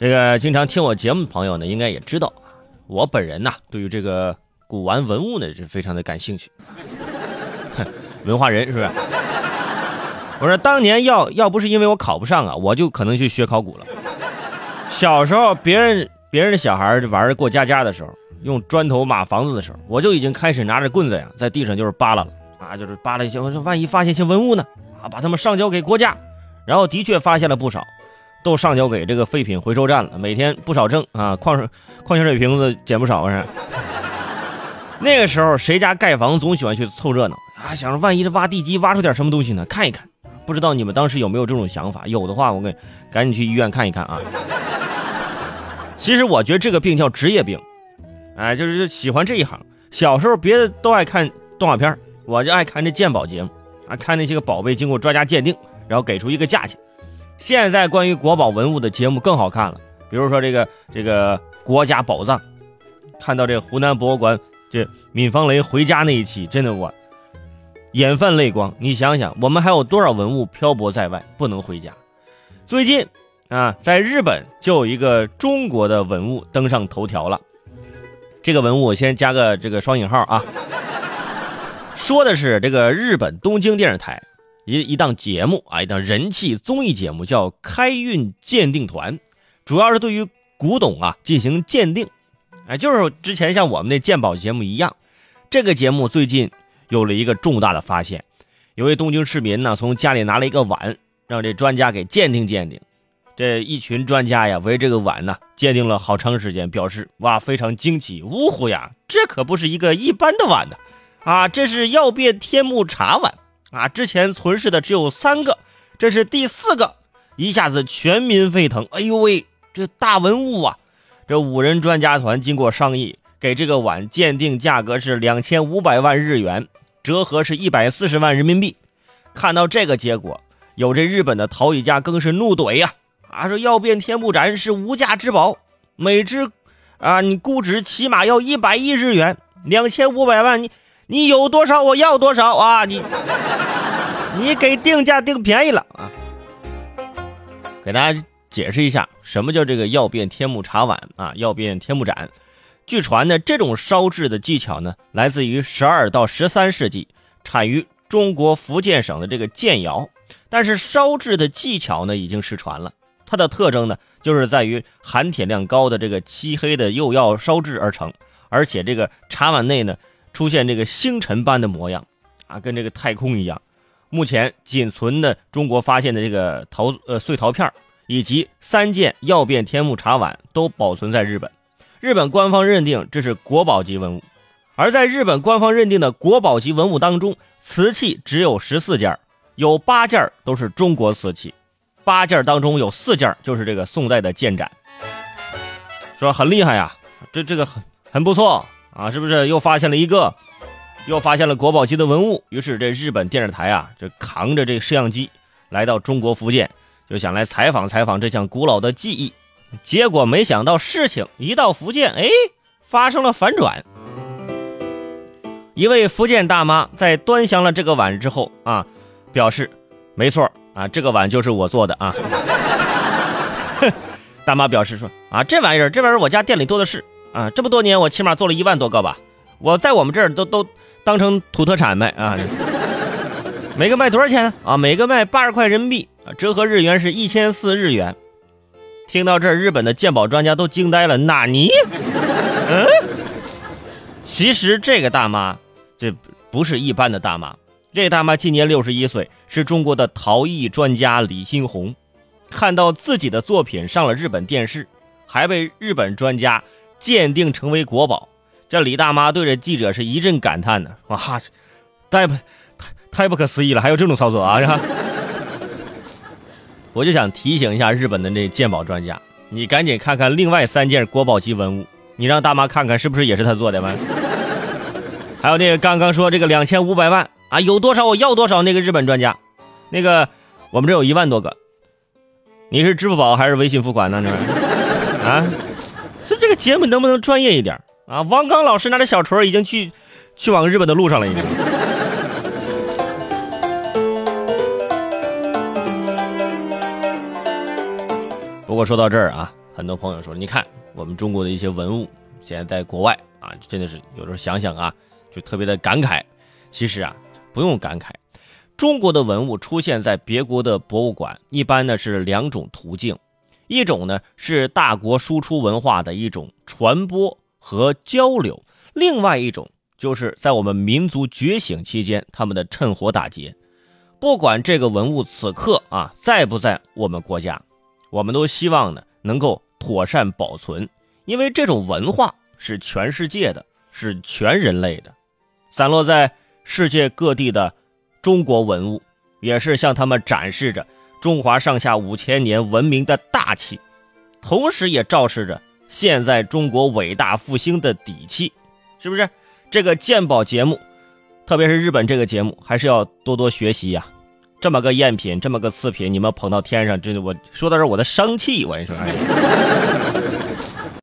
这个经常听我节目的朋友呢，应该也知道啊，我本人呐，对于这个古玩文物呢，是非常的感兴趣。文化人是不是？我说当年要要不是因为我考不上啊，我就可能去学考古了。小时候别人别人的小孩玩过家家的时候，用砖头码房子的时候，我就已经开始拿着棍子呀，在地上就是扒拉了啊，就是扒拉一些。我说万一发现些文物呢？啊，把他们上交给国家。然后的确发现了不少。都上交给这个废品回收站了，每天不少挣啊！矿、矿泉水瓶子捡不少是。那个时候谁家盖房总喜欢去凑热闹啊，想着万一这挖地基挖出点什么东西呢？看一看。不知道你们当时有没有这种想法？有的话，我给赶紧去医院看一看啊。其实我觉得这个病叫职业病，哎，就是喜欢这一行。小时候别的都爱看动画片，我就爱看这鉴宝节目啊，看那些个宝贝经过专家鉴定，然后给出一个价钱。现在关于国宝文物的节目更好看了，比如说这个这个国家宝藏，看到这湖南博物馆这闵方雷回家那一期，真的我眼泛泪光。你想想，我们还有多少文物漂泊在外不能回家？最近啊，在日本就有一个中国的文物登上头条了。这个文物我先加个这个双引号啊，说的是这个日本东京电视台。一一档节目啊，一档人气综艺节目叫《开运鉴定团》，主要是对于古董啊进行鉴定。哎，就是之前像我们那鉴宝节目一样，这个节目最近有了一个重大的发现。有位东京市民呢，从家里拿了一个碗，让这专家给鉴定鉴定。这一群专家呀，围这个碗呢鉴定了好长时间，表示哇非常惊奇，呜呼呀，这可不是一个一般的碗呢，啊，这是曜变天目茶碗。啊，之前存世的只有三个，这是第四个，一下子全民沸腾。哎呦喂，这大文物啊！这五人专家团经过商议，给这个碗鉴定价格是两千五百万日元，折合是一百四十万人民币。看到这个结果，有这日本的陶艺家更是怒怼呀！啊，说曜变天不斩是无价之宝，每只啊，你估值起码要一百亿日元，两千五百万你。你有多少，我要多少啊！你，你给定价定便宜了啊！给大家解释一下，什么叫这个曜变天目茶碗啊？曜变天目盏，据传呢，这种烧制的技巧呢，来自于十二到十三世纪，产于中国福建省的这个建窑，但是烧制的技巧呢，已经失传了。它的特征呢，就是在于含铁量高的这个漆黑的釉药烧制而成，而且这个茶碗内呢。出现这个星辰般的模样，啊，跟这个太空一样。目前仅存的中国发现的这个陶呃碎陶片，以及三件曜变天目茶碗都保存在日本。日本官方认定这是国宝级文物。而在日本官方认定的国宝级文物当中，瓷器只有十四件，有八件都是中国瓷器，八件当中有四件就是这个宋代的建盏，说很厉害呀，这这个很很不错。啊，是不是又发现了一个，又发现了国宝级的文物？于是这日本电视台啊，这扛着这摄像机来到中国福建，就想来采访采访这项古老的技艺。结果没想到事情一到福建，哎，发生了反转。一位福建大妈在端详了这个碗之后啊，表示没错啊，这个碗就是我做的啊。大妈表示说啊，这玩意儿，这玩意儿我家店里多的是。啊，这么多年我起码做了一万多个吧，我在我们这儿都都当成土特产卖啊。每个卖多少钱？啊，每个卖八十块人民币，折合日元是一千四日元。听到这儿，日本的鉴宝专家都惊呆了。纳尼？嗯？其实这个大妈这不是一般的大妈，这大妈今年六十一岁，是中国的陶艺专家李新红。看到自己的作品上了日本电视，还被日本专家。鉴定成为国宝，这李大妈对着记者是一阵感叹呢，哇，太不太太不可思议了，还有这种操作啊！我就想提醒一下日本的那鉴宝专家，你赶紧看看另外三件国宝级文物，你让大妈看看是不是也是他做的吗？还有那个刚刚说这个两千五百万啊，有多少我要多少，那个日本专家，那个我们这有一万多个，你是支付宝还是微信付款呢？这啊？就这个节目能不能专业一点啊？王刚老师拿着小锤已经去去往日本的路上了，已经。不过说到这儿啊，很多朋友说，你看我们中国的一些文物，现在在国外啊，真的是有时候想想啊，就特别的感慨。其实啊，不用感慨，中国的文物出现在别国的博物馆，一般呢是两种途径，一种呢是大国输出文化的一种传播和交流，另外一种就是在我们民族觉醒期间他们的趁火打劫。不管这个文物此刻啊在不在我们国家，我们都希望呢能够妥善保存，因为这种文化是全世界的，是全人类的。散落在世界各地的中国文物，也是向他们展示着中华上下五千年文明的大气，同时也昭示着现在中国伟大复兴的底气，是不是？这个鉴宝节目。特别是日本这个节目，还是要多多学习呀。这么个赝品，这么个次品，你们捧到天上，真的，我说到这我的生气，我跟你说。